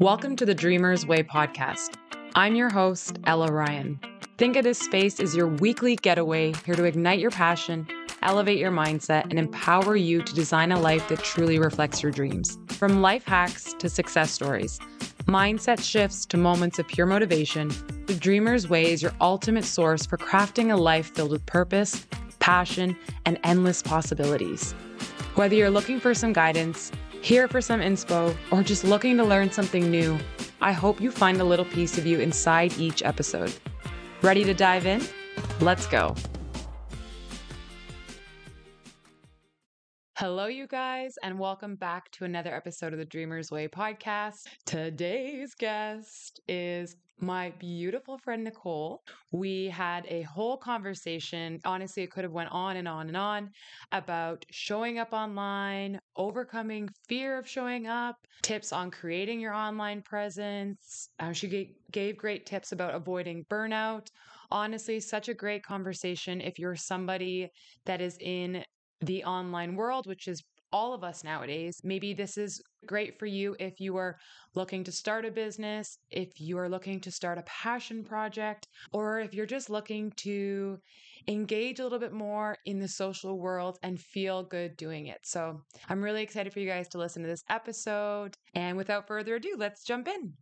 Welcome to the Dreamers Way podcast. I'm your host, Ela Ryan. Think of this space as your weekly getaway here to ignite your passion, elevate your mindset, and empower you to design a life that truly reflects your dreams. From life hacks to success stories, mindset shifts to moments of pure motivation, the Dreamer's Way is your ultimate source for crafting a life filled with purpose, passion, and endless possibilities. Whether you're looking for some guidance, here for some inspo, or just looking to learn something new, I hope you find a little piece of you inside each episode. Ready to dive in? Let's go. Hello, you guys, and welcome back to another episode of the Dreamers Way podcast. Today's guest is my beautiful friend Nicole. We had a whole conversation. Honestly, it could have went on and on and on about showing up online, overcoming fear of showing up, tips on creating your online presence. Um, she g- gave great tips about avoiding burnout. Honestly, such a great conversation if you're somebody that is in the online world, which is all of us nowadays. Maybe this is great for you if you are looking to start a business, if you are looking to start a passion project, or if you're just looking to engage a little bit more in the social world and feel good doing it. So I'm really excited for you guys to listen to this episode. And without further ado, let's jump in.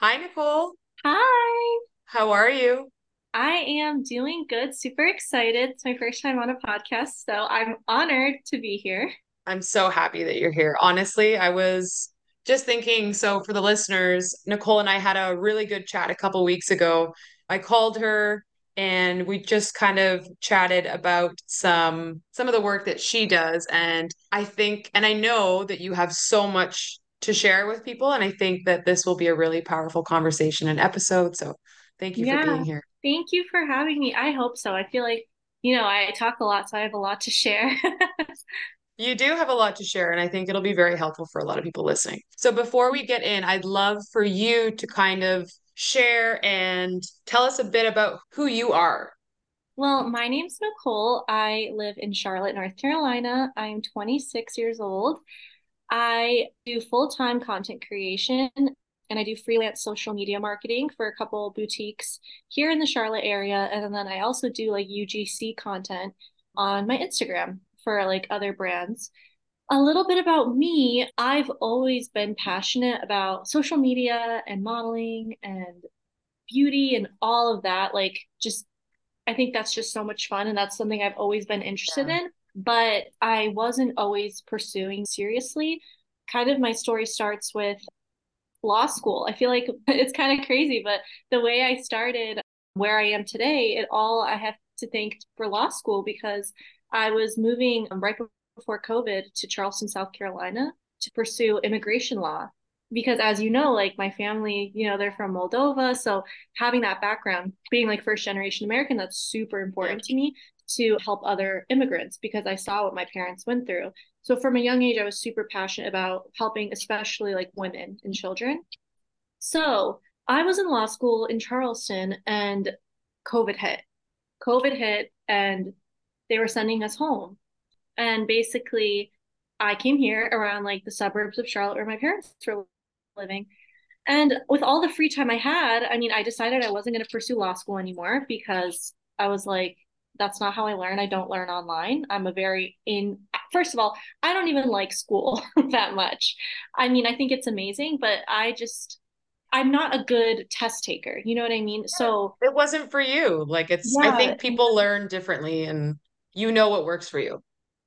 Hi, Nicole. Hi. How are you? I am doing good. Super excited. It's my first time on a podcast, so I'm honored to be here. I'm so happy that you're here. Honestly, I was just thinking so for the listeners, Nicole and I had a really good chat a couple weeks ago. I called her and we just kind of chatted about some some of the work that she does and I think and I know that you have so much to share with people and I think that this will be a really powerful conversation and episode. So thank you yeah, for being here. Thank you for having me. I hope so. I feel like you know, I talk a lot, so I have a lot to share. You do have a lot to share, and I think it'll be very helpful for a lot of people listening. So, before we get in, I'd love for you to kind of share and tell us a bit about who you are. Well, my name's Nicole. I live in Charlotte, North Carolina. I'm 26 years old. I do full time content creation and I do freelance social media marketing for a couple boutiques here in the Charlotte area. And then I also do like UGC content on my Instagram for like other brands. A little bit about me I've always been passionate about social media and modeling and beauty and all of that. Like, just I think that's just so much fun. And that's something I've always been interested yeah. in, but I wasn't always pursuing seriously. Kind of my story starts with law school. I feel like it's kind of crazy, but the way I started where I am today, it all I have to thank for law school because I was moving um, right before COVID to Charleston, South Carolina to pursue immigration law. Because as you know, like my family, you know, they're from Moldova. So having that background, being like first generation American, that's super important to me to help other immigrants because I saw what my parents went through. So from a young age, I was super passionate about helping, especially like women and children. So I was in law school in Charleston and COVID hit. COVID hit and they were sending us home. And basically, I came here around like the suburbs of Charlotte where my parents were living. And with all the free time I had, I mean, I decided I wasn't going to pursue law school anymore because I was like, that's not how I learn. I don't learn online. I'm a very in first of all, I don't even like school that much. I mean, I think it's amazing, but I just I'm not a good test taker. You know what I mean? So it wasn't for you. Like it's yeah. I think people learn differently and you know what works for you.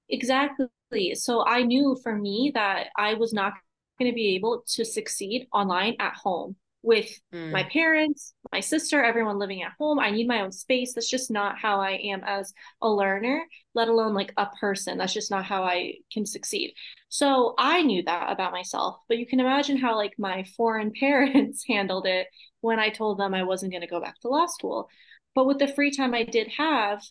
Exactly. So I knew for me that I was not going to be able to succeed online at home with mm. my parents, my sister, everyone living at home. I need my own space. That's just not how I am as a learner, let alone like a person. That's just not how I can succeed. So I knew that about myself. But you can imagine how like my foreign parents handled it when I told them I wasn't going to go back to law school. But with the free time I did have,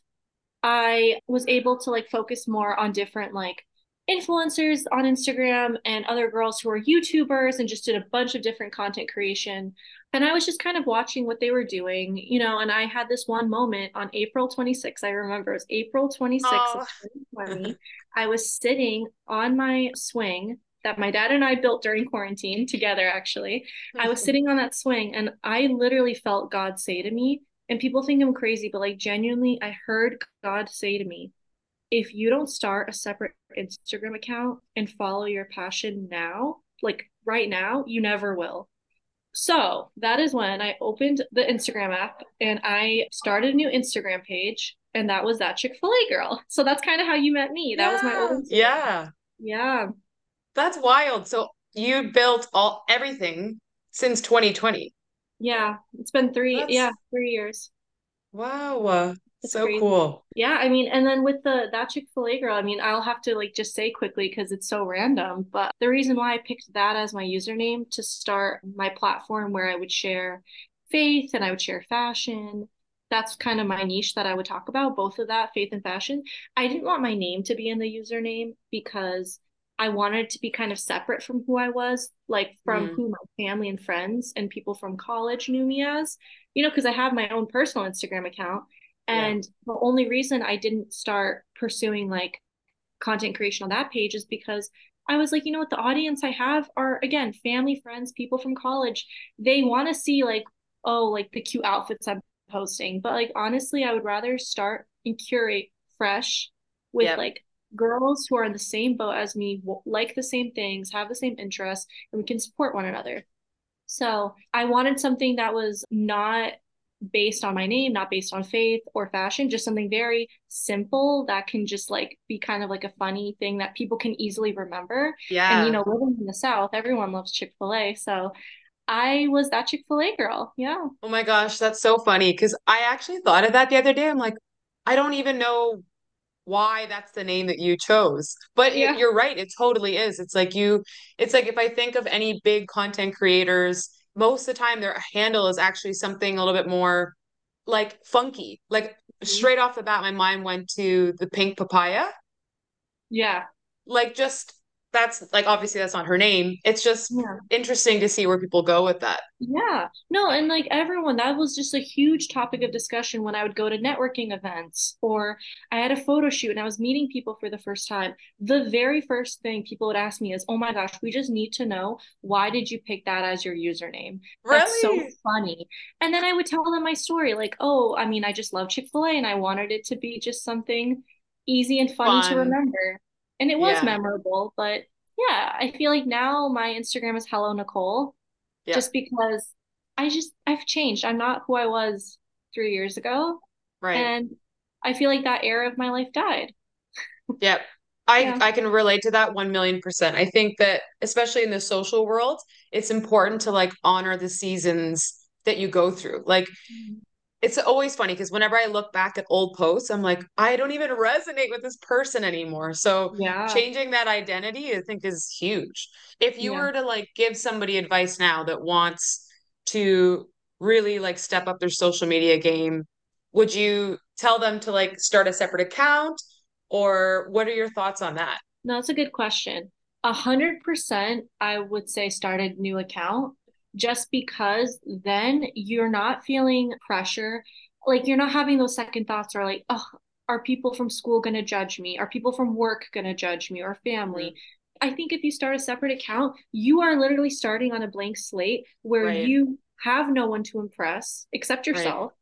I was able to like focus more on different like influencers on Instagram and other girls who are YouTubers and just did a bunch of different content creation. And I was just kind of watching what they were doing, you know, and I had this one moment on April 26th. I remember it was April 26th oh. of 2020. I was sitting on my swing that my dad and I built during quarantine together, actually. I was sitting on that swing and I literally felt God say to me, and people think I'm crazy, but like genuinely, I heard God say to me, if you don't start a separate Instagram account and follow your passion now, like right now, you never will. So that is when I opened the Instagram app and I started a new Instagram page, and that was that Chick fil A girl. So that's kind of how you met me. That yeah. was my old. Yeah. Yeah. That's wild. So you built all everything since 2020. Yeah, it's been three. That's... Yeah, three years. Wow. That's so crazy. cool. Yeah, I mean, and then with the that Chick Fil A girl, I mean, I'll have to like just say quickly because it's so random. But the reason why I picked that as my username to start my platform where I would share faith and I would share fashion. That's kind of my niche that I would talk about, both of that, faith and fashion. I didn't want my name to be in the username because I wanted to be kind of separate from who I was, like from mm. who my family and friends and people from college knew me as, you know, because I have my own personal Instagram account. And yeah. the only reason I didn't start pursuing like content creation on that page is because I was like, you know what, the audience I have are again family, friends, people from college. They want to see like, oh, like the cute outfits I'm posting. But like honestly, I would rather start and curate fresh with yep. like girls who are in the same boat as me, like the same things, have the same interests, and we can support one another. So I wanted something that was not based on my name, not based on faith or fashion, just something very simple that can just like be kind of like a funny thing that people can easily remember. Yeah. And you know, living in the South, everyone loves Chick fil A. So I was that Chick fil A girl. Yeah. Oh my gosh, that's so funny. Cause I actually thought of that the other day. I'm like, I don't even know why that's the name that you chose. But yeah. you're right, it totally is. It's like you it's like if I think of any big content creators, most of the time their handle is actually something a little bit more like funky. Like mm-hmm. straight off the bat my mind went to the pink papaya. Yeah. Like just that's like obviously that's not her name. It's just yeah. interesting to see where people go with that. Yeah. No, and like everyone, that was just a huge topic of discussion when I would go to networking events or I had a photo shoot and I was meeting people for the first time. The very first thing people would ask me is, "Oh my gosh, we just need to know why did you pick that as your username?" Really? That's so funny. And then I would tell them my story like, "Oh, I mean, I just love Chick-fil-A and I wanted it to be just something easy and funny Fun. to remember." And it was yeah. memorable but yeah i feel like now my instagram is hello nicole yeah. just because i just i've changed i'm not who i was three years ago right and i feel like that era of my life died yep I, yeah. I can relate to that 1 million percent. I think that especially in the social world, it's important to like honor the seasons that you go through. Like mm-hmm it's always funny because whenever I look back at old posts, I'm like, I don't even resonate with this person anymore. So yeah. changing that identity, I think, is huge. If you yeah. were to like give somebody advice now that wants to really like step up their social media game, would you tell them to like start a separate account? Or what are your thoughts on that? No, that's a good question. A hundred percent, I would say start a new account just because then you're not feeling pressure. Like you're not having those second thoughts or like, oh, are people from school going to judge me? Are people from work going to judge me or family? Mm-hmm. I think if you start a separate account, you are literally starting on a blank slate where right. you have no one to impress except yourself.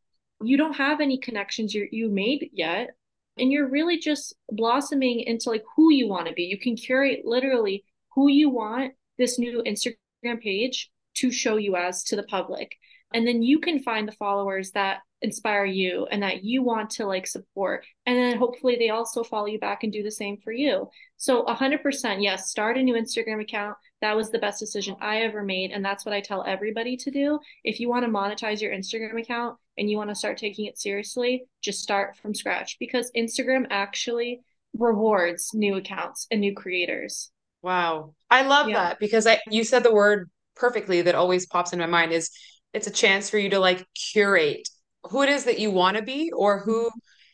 Right. You don't have any connections you you made yet and you're really just blossoming into like who you want to be. You can curate literally who you want this new Instagram page to show you as to the public. And then you can find the followers that inspire you and that you want to like support. And then hopefully they also follow you back and do the same for you. So 100% yes start a new instagram account. That was the best decision i ever made and that's what i tell everybody to do. If you want to monetize your instagram account and you want to start taking it seriously just start from scratch because instagram actually rewards new accounts and new creators. Wow. I love yeah. that because i you said the word perfectly that always pops in my mind is it's a chance for you to like curate who it is that you want to be or who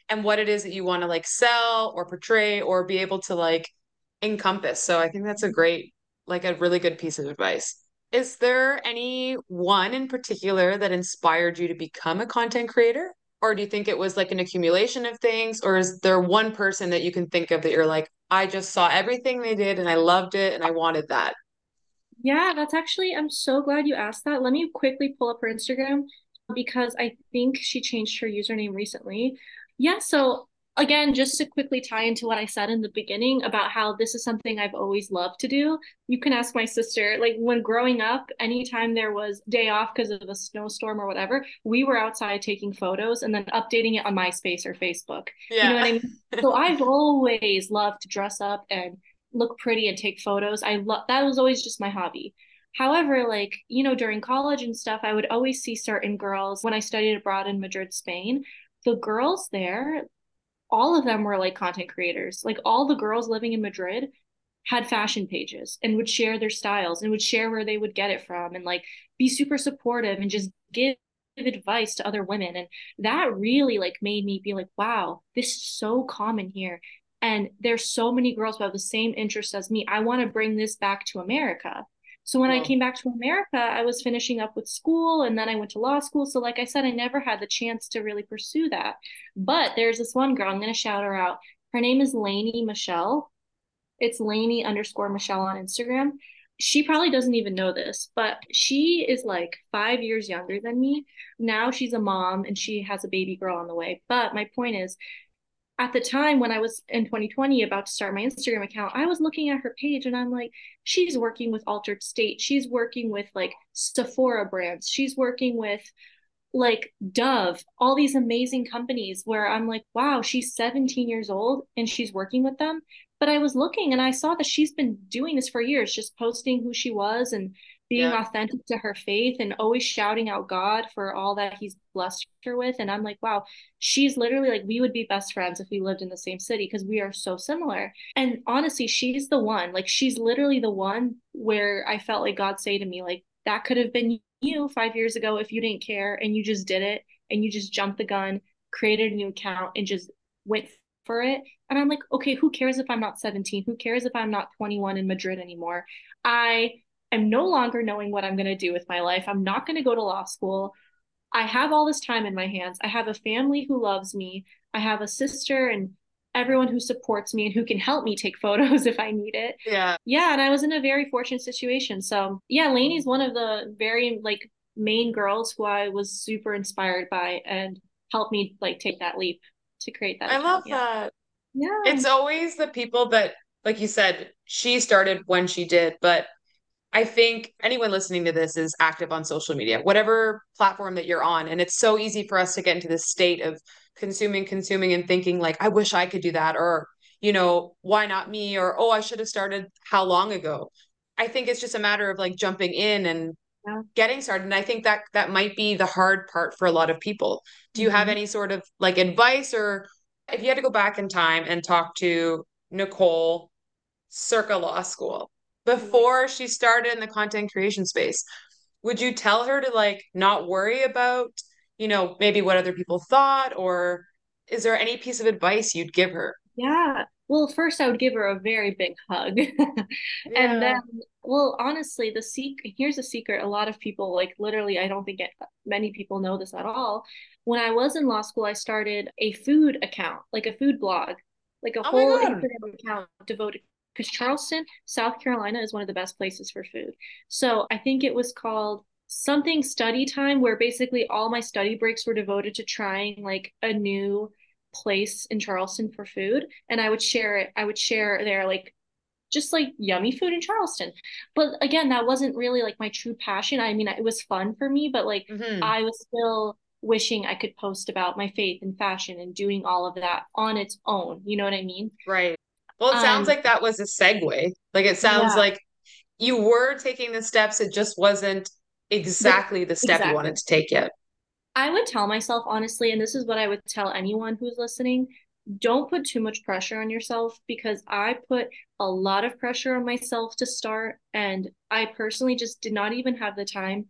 and what it is that you want to like sell or portray or be able to like encompass. So I think that's a great, like a really good piece of advice. Is there any one in particular that inspired you to become a content creator? Or do you think it was like an accumulation of things? Or is there one person that you can think of that you're like, I just saw everything they did and I loved it and I wanted that. Yeah, that's actually, I'm so glad you asked that. Let me quickly pull up her Instagram because I think she changed her username recently. Yeah, so again, just to quickly tie into what I said in the beginning about how this is something I've always loved to do, you can ask my sister. Like when growing up, anytime there was day off because of a snowstorm or whatever, we were outside taking photos and then updating it on MySpace or Facebook. Yeah. You know what I mean? so I've always loved to dress up and look pretty and take photos. I love that was always just my hobby. However, like, you know, during college and stuff, I would always see certain girls when I studied abroad in Madrid, Spain. The girls there, all of them were like content creators. Like all the girls living in Madrid had fashion pages and would share their styles and would share where they would get it from and like be super supportive and just give advice to other women and that really like made me be like wow this is so common here and there's so many girls who have the same interests as me i want to bring this back to america so when wow. I came back to America, I was finishing up with school and then I went to law school. So, like I said, I never had the chance to really pursue that. But there's this one girl, I'm going to shout her out. Her name is Lainey Michelle. It's Lainey underscore Michelle on Instagram. She probably doesn't even know this, but she is like five years younger than me. Now she's a mom and she has a baby girl on the way. But my point is, at the time when I was in 2020 about to start my Instagram account, I was looking at her page and I'm like, she's working with Altered State. She's working with like Sephora brands. She's working with like Dove, all these amazing companies where I'm like, wow, she's 17 years old and she's working with them. But I was looking and I saw that she's been doing this for years, just posting who she was and being yeah. authentic to her faith and always shouting out God for all that he's blessed her with. And I'm like, wow, she's literally like, we would be best friends if we lived in the same city because we are so similar. And honestly, she's the one, like, she's literally the one where I felt like God say to me, like, that could have been you five years ago if you didn't care and you just did it and you just jumped the gun, created a new account and just went for it. And I'm like, okay, who cares if I'm not 17? Who cares if I'm not 21 in Madrid anymore? I I'm no longer knowing what I'm going to do with my life. I'm not going to go to law school. I have all this time in my hands. I have a family who loves me. I have a sister and everyone who supports me and who can help me take photos if I need it. Yeah. Yeah. And I was in a very fortunate situation. So, yeah, Lainey's one of the very like main girls who I was super inspired by and helped me like take that leap to create that. I account. love yeah. that. Yeah. It's always the people that, like you said, she started when she did, but I think anyone listening to this is active on social media, whatever platform that you're on. And it's so easy for us to get into this state of consuming, consuming, and thinking, like, I wish I could do that. Or, you know, why not me? Or, oh, I should have started how long ago? I think it's just a matter of like jumping in and yeah. getting started. And I think that that might be the hard part for a lot of people. Do you mm-hmm. have any sort of like advice or if you had to go back in time and talk to Nicole circa law school, Mm-hmm. before she started in the content creation space would you tell her to like not worry about you know maybe what other people thought or is there any piece of advice you'd give her? Yeah. Well first i would give her a very big hug. Yeah. and then well honestly the secret here's a secret. A lot of people like literally i don't think it, many people know this at all. When i was in law school i started a food account like a food blog like a oh whole Instagram account devoted because Charleston, South Carolina is one of the best places for food. So I think it was called something study time where basically all my study breaks were devoted to trying like a new place in Charleston for food and I would share it I would share there like just like yummy food in Charleston. But again, that wasn't really like my true passion. I mean, it was fun for me, but like mm-hmm. I was still wishing I could post about my faith and fashion and doing all of that on its own. You know what I mean? Right. Well, it sounds um, like that was a segue. Like it sounds yeah. like you were taking the steps, it just wasn't exactly the step exactly. you wanted to take yet. I would tell myself honestly, and this is what I would tell anyone who's listening don't put too much pressure on yourself because I put a lot of pressure on myself to start. And I personally just did not even have the time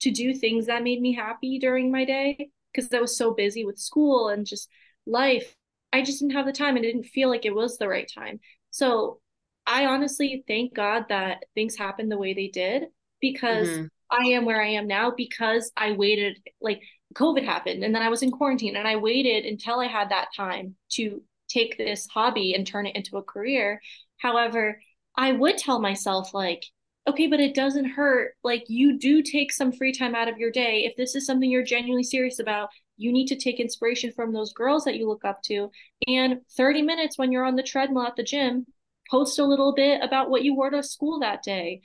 to do things that made me happy during my day because I was so busy with school and just life I just didn't have the time and it didn't feel like it was the right time. So I honestly thank God that things happened the way they did because mm-hmm. I am where I am now because I waited like COVID happened and then I was in quarantine and I waited until I had that time to take this hobby and turn it into a career. However, I would tell myself, like, okay, but it doesn't hurt. Like, you do take some free time out of your day. If this is something you're genuinely serious about, you need to take inspiration from those girls that you look up to. And 30 minutes when you're on the treadmill at the gym, post a little bit about what you wore to school that day.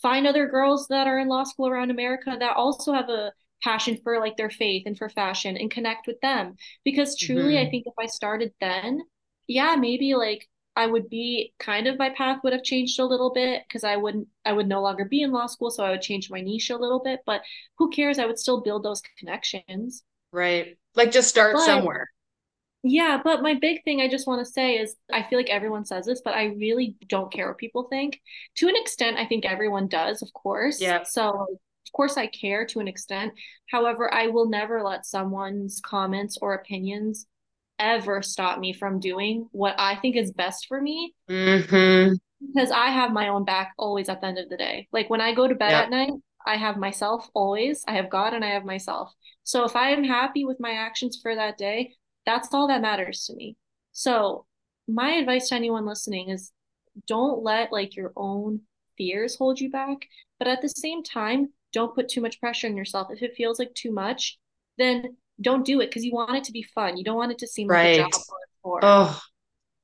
Find other girls that are in law school around America that also have a passion for like their faith and for fashion and connect with them. Because truly, mm-hmm. I think if I started then, yeah, maybe like I would be kind of my path would have changed a little bit because I wouldn't I would no longer be in law school, so I would change my niche a little bit. But who cares? I would still build those connections. Right. Like just start but, somewhere. Yeah, but my big thing I just want to say is I feel like everyone says this, but I really don't care what people think. To an extent, I think everyone does, of course. Yeah. So of course I care to an extent. However, I will never let someone's comments or opinions ever stop me from doing what I think is best for me. Mm-hmm. Because I have my own back always at the end of the day. Like when I go to bed yep. at night, I have myself always. I have God and I have myself. So if I am happy with my actions for that day, that's all that matters to me. So my advice to anyone listening is don't let like your own fears hold you back, but at the same time, don't put too much pressure on yourself. If it feels like too much, then don't do it because you want it to be fun. You don't want it to seem right. like a job or Oh,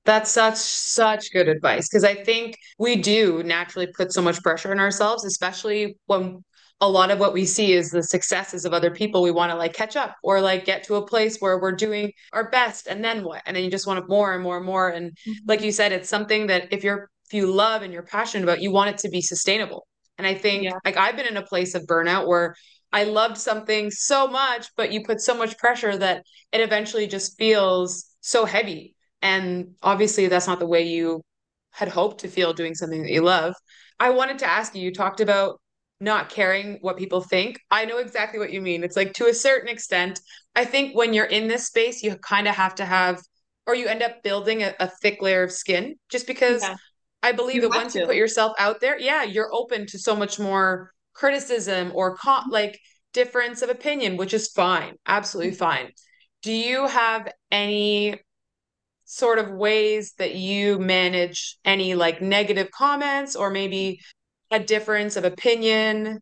that's such such good advice because I think we do naturally put so much pressure on ourselves, especially when a lot of what we see is the successes of other people. We want to like catch up or like get to a place where we're doing our best and then what? And then you just want more and more and more. And mm-hmm. like you said, it's something that if you're if you love and you're passionate about, you want it to be sustainable. And I think yeah. like I've been in a place of burnout where I loved something so much, but you put so much pressure that it eventually just feels so heavy. And obviously, that's not the way you had hoped to feel doing something that you love. I wanted to ask you, you talked about not caring what people think. I know exactly what you mean. It's like to a certain extent, I think when you're in this space, you kind of have to have, or you end up building a, a thick layer of skin just because yeah. I believe you that once to. you put yourself out there, yeah, you're open to so much more criticism or con- like difference of opinion, which is fine, absolutely mm-hmm. fine. Do you have any sort of ways that you manage any like negative comments or maybe a difference of opinion?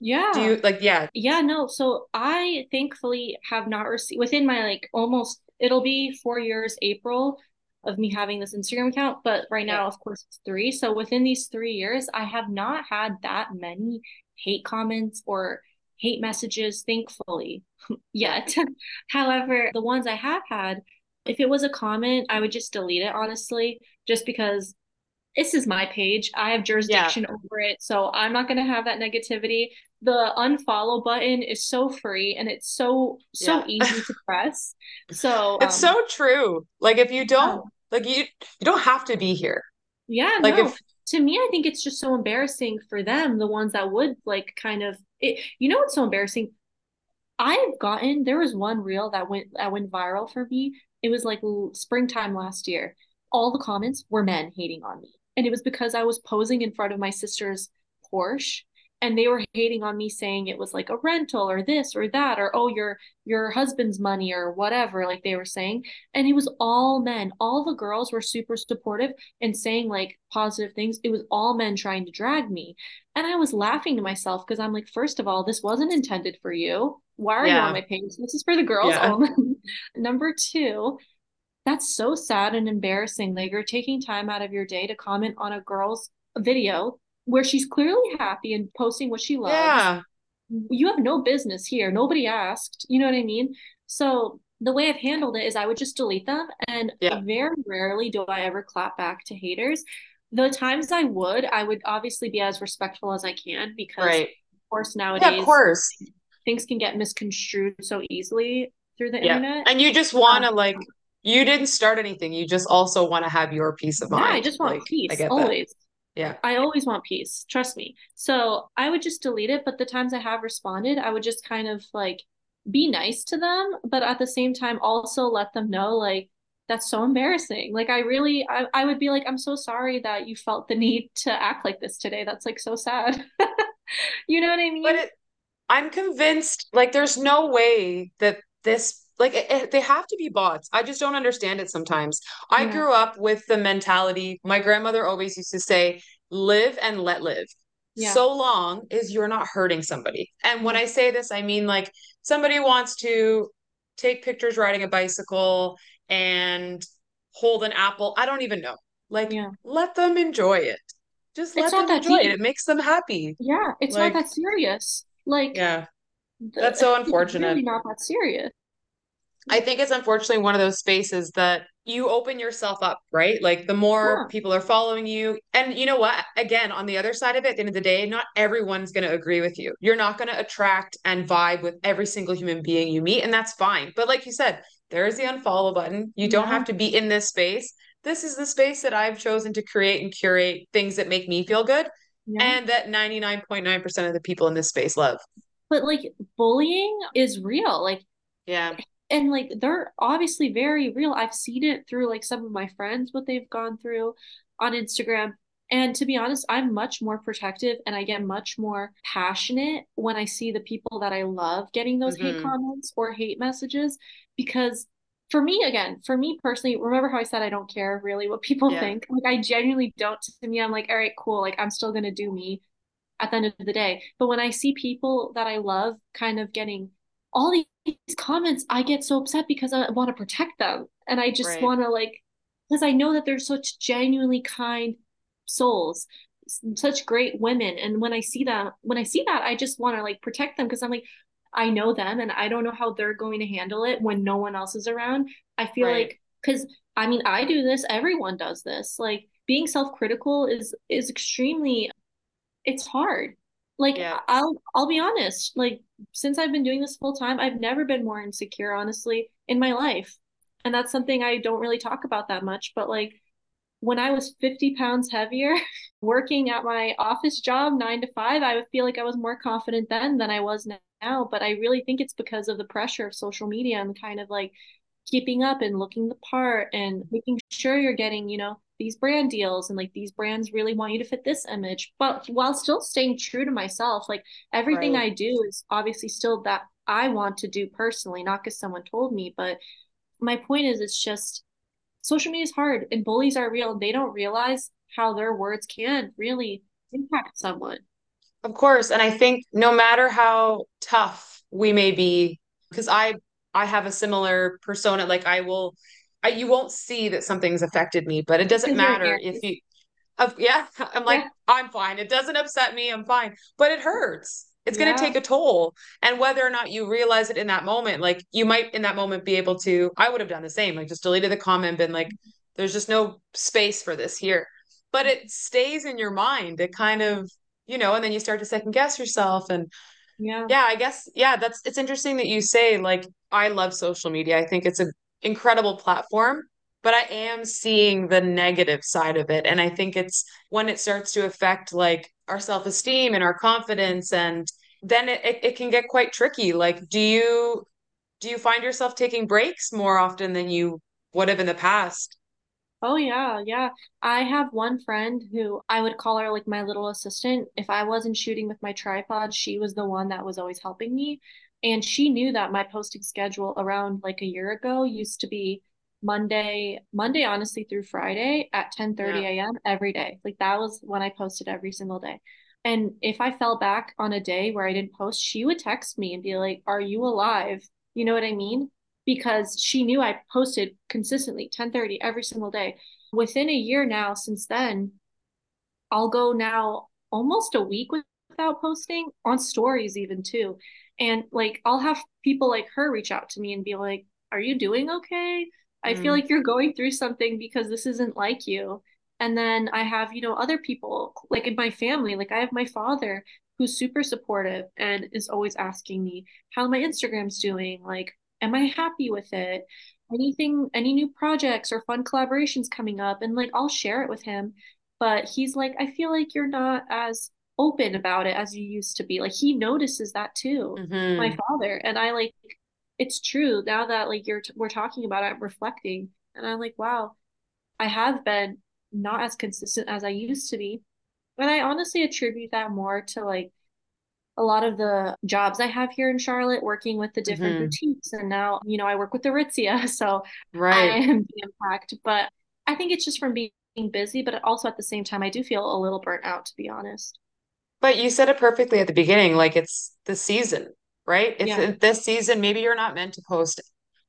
Yeah. Do you like yeah. Yeah, no. So I thankfully have not received within my like almost it'll be 4 years April of me having this Instagram account, but right now, of course, it's three. So within these three years, I have not had that many hate comments or hate messages, thankfully, yet. However, the ones I have had, if it was a comment, I would just delete it, honestly, just because this is my page. I have jurisdiction yeah. over it. So I'm not going to have that negativity. The unfollow button is so free and it's so, so yeah. easy to press. So it's um, so true. Like if you don't, yeah. like you, you don't have to be here. Yeah. Like no. if, to me, I think it's just so embarrassing for them, the ones that would like kind of, it, you know, what's so embarrassing? I've gotten, there was one reel that went, that went viral for me. It was like springtime last year. All the comments were men hating on me and it was because I was posing in front of my sister's Porsche and they were hating on me saying it was like a rental or this or that or oh your your husband's money or whatever like they were saying. And it was all men. All the girls were super supportive and saying like positive things. It was all men trying to drag me. And i was laughing to myself because i'm like first of all this wasn't intended for you. Why are yeah. you on my page? This is for the girls yeah. only. Number two that's so sad and embarrassing that you're taking time out of your day to comment on a girl's video where she's clearly happy and posting what she loves. Yeah. You have no business here. Nobody asked. You know what I mean? So the way I've handled it is I would just delete them. And yeah. very rarely do I ever clap back to haters. The times I would, I would obviously be as respectful as I can because, right. of course, nowadays, yeah, of course. things can get misconstrued so easily through the yeah. internet. And you just want to, um, like, you didn't start anything. You just also want to have your peace of mind. Yeah, I just want like, peace always. That. Yeah. I always want peace. Trust me. So I would just delete it. But the times I have responded, I would just kind of like be nice to them, but at the same time also let them know like that's so embarrassing. Like I really I, I would be like, I'm so sorry that you felt the need to act like this today. That's like so sad. you know what I mean? But it, I'm convinced like there's no way that this like it, it, they have to be bots. I just don't understand it sometimes. I grew up with the mentality, my grandmother always used to say, live and let live. Yeah. So long as you're not hurting somebody. And when I say this, I mean like somebody wants to take pictures riding a bicycle and hold an apple. I don't even know. Like, Yeah. let them enjoy it. Just let It's them enjoy it. deep. It makes them happy. Yeah, it's Like, not that serious. Like yeah, that's so it's unfortunate. really not that serious. I think it's unfortunately one of those spaces that you open yourself up, right? Like the more people are following you, and you know what? Again, on the other side of it, at the end of the day, not everyone's going to agree with you. You're not going to attract and vibe with every single human being you meet, and that's fine. But like you said, there is the unfollow button. You don't Yeah. have to be in this space. This is the space that I've chosen to create and curate things that make me feel good Yeah. and that 99.9% of the people in this space love. But like bullying is real. Like Yeah. And like they're obviously very real. I've seen it through like some of my friends what they've gone through on Instagram. And to be honest, I'm much more protective and I get much more passionate when I see the people that I love getting those hate Mhm. comments or hate messages because for me again, for me personally, remember how I said I don't care really what people Yeah. think? Like I genuinely don't to me I'm like, all right, cool, like I'm still going to do me at the end of the day. But when I see people that I love kind of getting all these comments, I get so upset because I want to protect them. And I just Right. want to like, because I know that they're such genuinely kind souls, such great women. And when I see that, when I see that, I just want to like protect them because I'm like, I know them and I don't know how they're going to handle it when no one else is around. I feel Right. like, because I mean, I do this, everyone does this. Like being self-critical is is extremely it's hard. Like Yeah. I'll I'll be honest, like since I've been doing this full time, I've never been more insecure, honestly, in my life. And that's something I don't really talk about that much, but like when I was 50 pounds heavier, working at my office job nine to five, I would feel like I was more confident then than I was now. But I really think it's because of the pressure of social media and kind of like keeping up and looking the part and making sure you're getting, you know, these brand deals and like these brands really want you to fit this image, but while still staying true to myself. Like everything Right. I do is obviously still that I want to do personally, not because someone told me. But my point is, it's just social media is hard and bullies are real and they don't realize how their words can really impact someone. Of course, and I think no matter how tough we may be, because I I have a similar persona, like I will I you won't see that something's affected me, but it doesn't Because you're an matter if you yeah, I'm like Yeah. I'm fine. It doesn't upset me. I'm fine. But it hurts. It's going to Yeah. take a toll. And whether or not you realize it in that moment, like you might in that moment be able to I would have done the same, like just deleted the comment, been like mm-hmm. there's just no space for this here. But it mm-hmm. stays in your mind. It kind of you know, and then you start to second guess yourself. And Yeah. yeah, I guess, yeah, that's it's interesting that you say, like, I love social media. I think it's an incredible platform, but I am seeing the negative side of it. And I think it's when it starts to affect like our self-esteem and our confidence, and then it, it, it can get quite tricky. Like, do you do you find yourself taking breaks more often than you would have in the past? Oh yeah, yeah. I have one friend who I would call her like my little assistant. If I wasn't shooting with my tripod, she was the one that was always helping me. And she knew that my posting schedule around like a year ago used to be Monday, Monday honestly through Friday at 10:30 Yeah. a.m. every day. Like that was when I posted every single day. And if I fell back on a day where I didn't post, she would text me and be like, "Are you alive?" You know what I mean? because she knew I posted consistently 10:30 every single day. Within a year now since then, I'll go now almost a week without posting on stories even too. And like I'll have people like her reach out to me and be like, "Are you doing okay? I feel Mm, like you're going through something because this isn't like you." And then I have, you know, other people like in my family, like I have my father who's super supportive and is always asking me how my Instagram's doing, like am I happy with it? Anything, any new projects or fun collaborations coming up? And like, I'll share it with him. But he's like, I feel like you're not as open about it as you used to be. Like, he notices that too, my mhm. father. And I like, it's true now that like you're, we're talking about it, I'm reflecting. And I'm like, wow, I have been not as consistent as I used to be. And I honestly attribute that more to like, a lot of the jobs I have here in Charlotte, working with the different Mhm. boutiques, and now you know I work with Aritzia, so right. I am impact. But I think it's just from being busy, but also at the same time, I do feel a little burnt out, to be honest. But you said it perfectly at the beginning, like it's the season, right? It's Yeah. this season, maybe you're not meant to post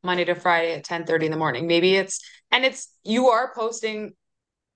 Monday to Friday at 10:30 in the morning. Maybe it's and it's you are posting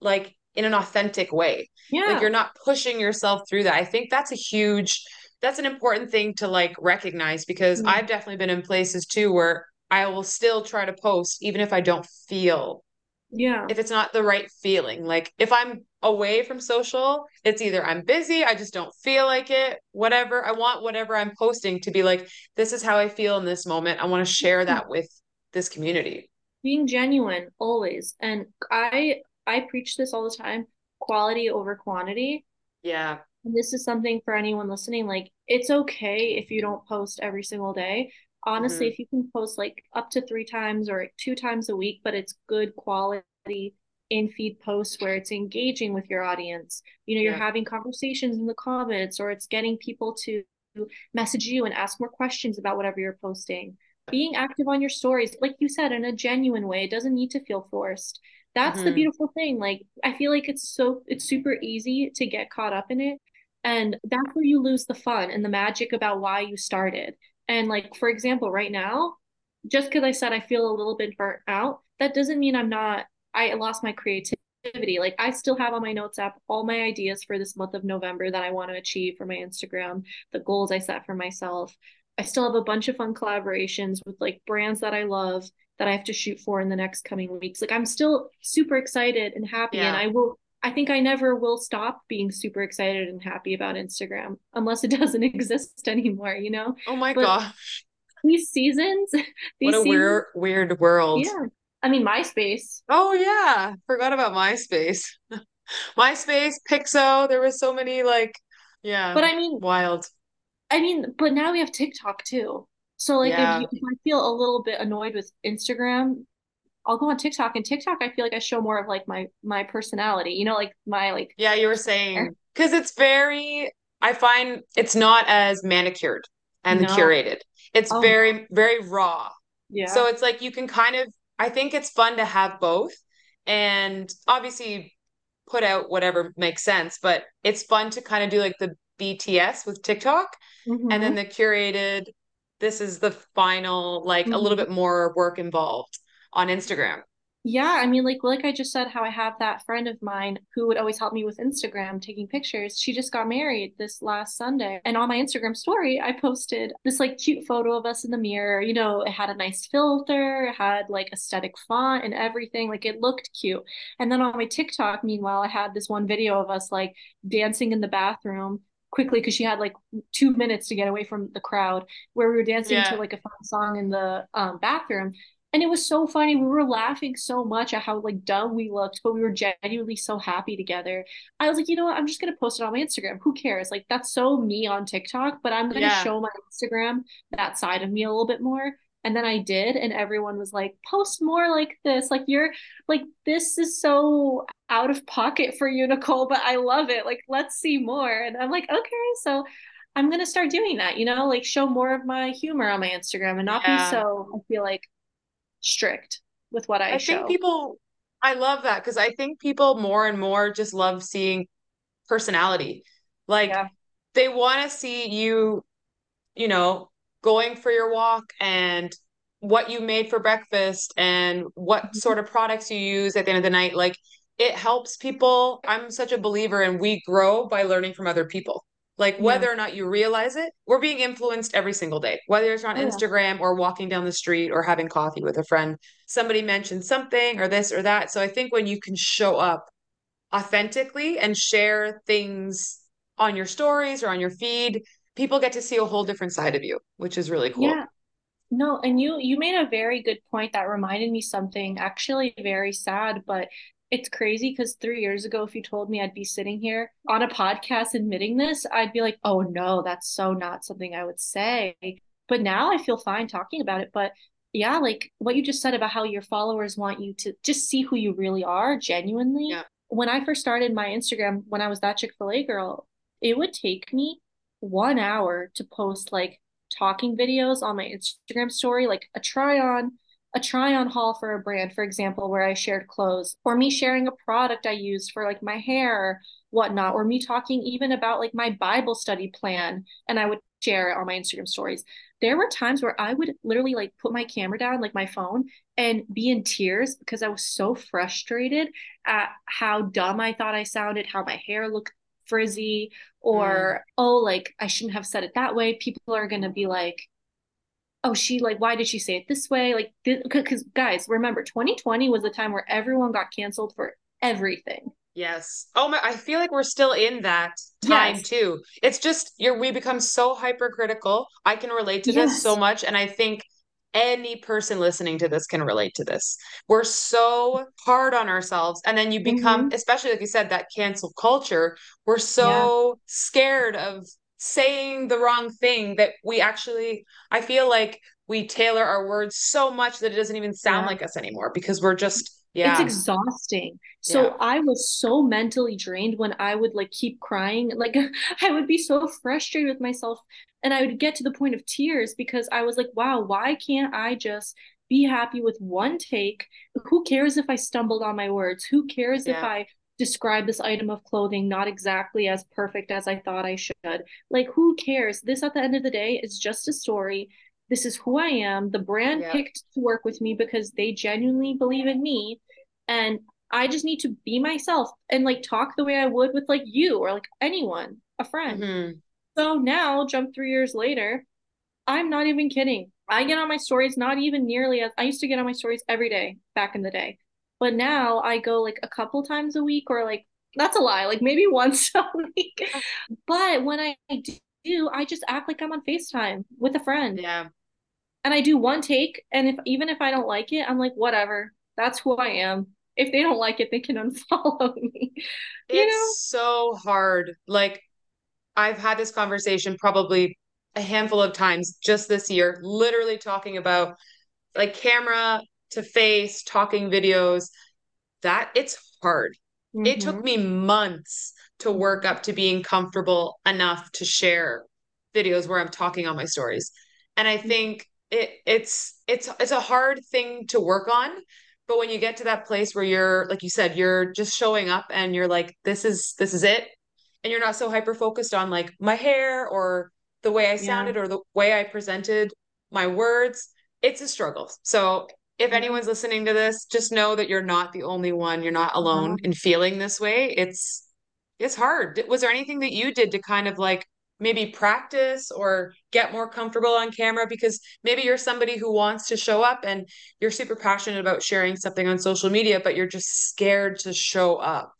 like in an authentic way. Like Yeah. you're not pushing yourself through that. I think that's a huge that's an important thing to like recognize because Yeah. I've definitely been in places too where I will still try to post even if I don't feel Yeah. if it's not the right feeling. Like if I'm away from social, it's either I'm busy, I just don't feel like it, whatever. I want whatever I'm posting to be like, this is how I feel in this moment. I want to share that hmm. with this community. being genuine always and i i preach this all the time quality over quantity Yeah. and this is something for anyone listening like it's okay if you don't post every single day honestly Mhm. if you can post like up to three times or two times a week but it's good quality in feed posts where it's engaging with your audience you know you're Yeah. having conversations in the comments or it's getting people to message you and ask more questions about whatever you're posting being active on your stories like you said in a genuine way it doesn't need to feel forced that's the Mhm. beautiful thing like i feel like it's so it's super easy to get caught up in it and that's where you lose the fun and the magic about why you started and like for example right now just because i said i feel a little bit burnt out that doesn't mean i'm not i lost my creativity. Like i still have on my notes app all my ideas for this month of november that i want to achieve for my instagram the goals i set for myself. I still have a bunch of fun collaborations with like brands that I love that I have to shoot for in the next coming weeks. Like I'm still super excited and happy and I will I think I never will stop being super excited and happy about Instagram unless it doesn't exist anymore, you know? Oh my But gosh. these seasons, What a seasons, weird weird world. yeah. I mean, MySpace. Oh yeah. Forgot about MySpace. MySpace, Piczo, there was so many like yeah, But I mean, wild. I mean, but now we have TikTok too. So like if you if I feel a little bit annoyed with Instagram, I'll go on TikTok and TikTok I feel like I show more of like my my personality, you know, like my like Yeah, you were saying because it's very, I find it's not as manicured and No. curated. It's Oh, very, very raw. yeah. So it's like you can kind of, I think it's fun to have both and obviously put out whatever makes sense, but it's fun to kind of do like the BTS with TikTok and then the curated, this is the final, like a little Mhm. bit more work involved on Instagram. Yeah, I mean, like like I just said, how I have that friend of mine who would always help me with Instagram taking pictures. She just got married this last Sunday, and on my Instagram story, I posted this like cute photo of us in the mirror. You know, it had a nice filter, it had like aesthetic font and everything. Like it looked cute. And then on my TikTok, meanwhile, I had this one video of us like dancing in the bathroom quickly because she had like two minutes to get away from the crowd where we were dancing to like a fun song in the um, bathroom. And it was so funny. We were laughing so much at how like dumb we looked, but we were genuinely so happy together. I was like, you know what? I'm just gonna post it on my Instagram. Who cares? Like that's so me on TikTok, but I'm gonna Yeah. show my Instagram that side of me a little bit more. And then I did, and everyone was like, post more like this. Like you're like this is so out of pocket for you, Nicole, but I love it. Like let's see more. And I'm like, okay, so I'm gonna start doing that, you know, like show more of my humor on my Instagram and not be so, I feel like strict with what I, I show. think people, I love that because I think people more and more just love seeing personality. Like Yeah. they want to see you, you know, going for your walk and what you made for breakfast and what Mhm. sort of products you use at the end of the night. Like it helps people. I'm such a believer and we grow by learning from other people. Like Yeah. whether or not you realize it, we're being influenced every single day, whether it's on Oh, yeah. Instagram or walking down the street or having coffee with a friend. Somebody mentioned something or this or that. So I think when you can show up authentically and share things on your stories or on your feed, people get to see a whole different side of you, which is really cool. Yeah. No, and you you made a very good point that reminded me something actually very sad, but it's crazy because three years ago, if you told me I'd be sitting here on a podcast admitting this, I'd be like, oh no, that's so not something I would say. But now I feel fine talking about it. But yeah, like what you just said about how your followers want you to just see who you really are genuinely. Yeah. When I first started my Instagram, when I was that Chick-fil-A girl, it would take me one hour to post like talking videos on my Instagram story, like a try on a try on haul for a brand, for example, where I shared clothes, or me sharing a product I used for like my hair, whatnot, or me talking even about like my Bible study plan and I would share it on my Instagram stories. There were times where I would literally like put my camera down, like my phone, and be in tears because I was so frustrated at how dumb I thought I sounded, how my hair looked frizzy, or mm. oh, like I shouldn't have said it that way. People are going to be like, oh she like why did she say it this way like because guys remember 2020 was the time where everyone got canceled for everything yes oh my i feel like we're still in that time yes. too it's just you're we become so hypercritical i can relate to yes. this so much and i think any person listening to this can relate to this. We're so hard on ourselves. And then you become, mm-hmm. especially like you said, that cancel culture, we're so yeah. scared of saying the wrong thing that we actually I feel like we tailor our words so much that it doesn't even sound yeah. like us anymore because we're just yeah. It's exhausting. So yeah. I was so mentally drained when I would like keep crying. Like I would be so frustrated with myself and I would get to the point of tears because I was like, wow, why can't I just be happy with one take? Who cares if I stumbled on my words? Who cares yeah. if I describe this item of clothing not exactly as perfect as I thought I should. Like, who cares? This, at the end of the day, is just a story. This is who I am. The brand yeah. picked to work with me because they genuinely believe in me. And I just need to be myself and like talk the way I would with like you or like anyone, a friend. Mm-hmm. So now, jump three years later, I'm not even kidding. I get on my stories not even nearly as I used to get on my stories every day back in the day. But now I go like a couple times a week or like that's a lie, like maybe once a week. But when I do, I just act like I'm on FaceTime with a friend. Yeah. And I do one take and if even if I don't like it, I'm like whatever. That's who I am. If they don't like it, they can unfollow me. You it's know? so hard. Like I've had this conversation probably a handful of times just this year, literally talking about like camera to face talking videos that it's hard mm-hmm. it took mm-hmm. me months to work up to being comfortable enough to share videos where i'm talking on my stories and i mm-hmm. think it it's it's it's a hard thing to work on but when you get to that place where you're like you said you're just showing up and you're like this is this is it and you're not so hyper focused on like my hair or the way i sounded yeah. or the way i presented my words it's a struggle so if anyone's listening to this, just know that you're not the only one. You're not alone uh-huh. in feeling this way. It's it's hard. Was there anything that you did to kind of like maybe practice or get more comfortable on camera because maybe you're somebody who wants to show up and you're super passionate about sharing something on social media but you're just scared to show up.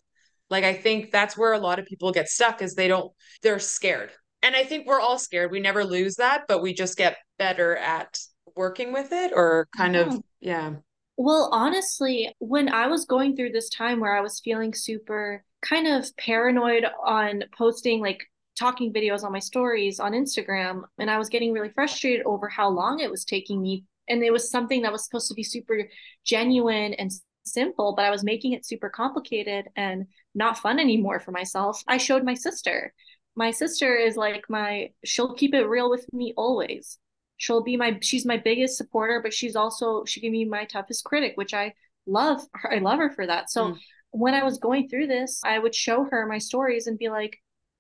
Like I think that's where a lot of people get stuck is they don't they're scared. And I think we're all scared. We never lose that, but we just get better at working with it or kind yeah. of yeah. Well honestly when i was going through this time where i was feeling super kind of paranoid on posting like talking videos on my stories on instagram and i was getting really frustrated over how long it was taking me and it was something that was supposed to be super genuine and simple but i was making it super complicated and not fun anymore for myself i showed my sister. My sister is like my she'll keep it real with me always she'll be my she's my biggest supporter but she's also she can be my toughest critic which i love her i love her for that. So mm. when i was going through this i would show her my stories and be like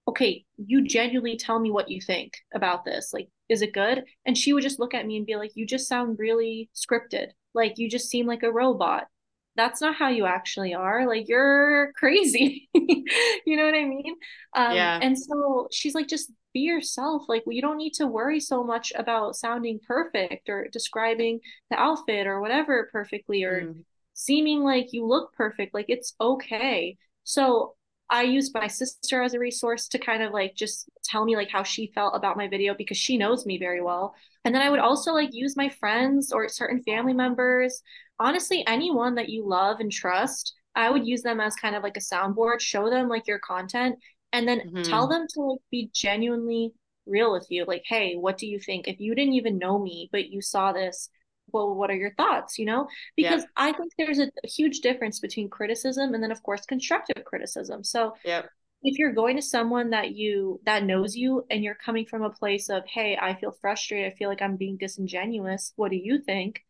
okay you genuinely tell me what you think about this. Like is it good? And she would just look at me and be like you just sound really scripted. Like you just seem like a robot that's not how you actually are like you're crazy you know what i mean um, yeah and so she's like just be yourself like you don't need to worry so much about sounding perfect or describing the outfit or whatever perfectly or mm. seeming like you look perfect like it's okay so I used my sister as a resource to kind of like just tell me like how she felt about my video because she knows me very well. And then I would also like use my friends or certain family members, honestly, anyone that you love and trust. I would use them as kind of like a soundboard, show them like your content and then mm-hmm. tell them to like be genuinely real with you. Like hey what do you think? If you didn't even know me but you saw this well what are your thoughts? You know? Because i think there's a, a, huge difference between criticism and then of course constructive criticism. So yeah if you're going to someone that you that knows you and you're coming from a place of hey i feel frustrated. I feel like i'm being disingenuous. What do you think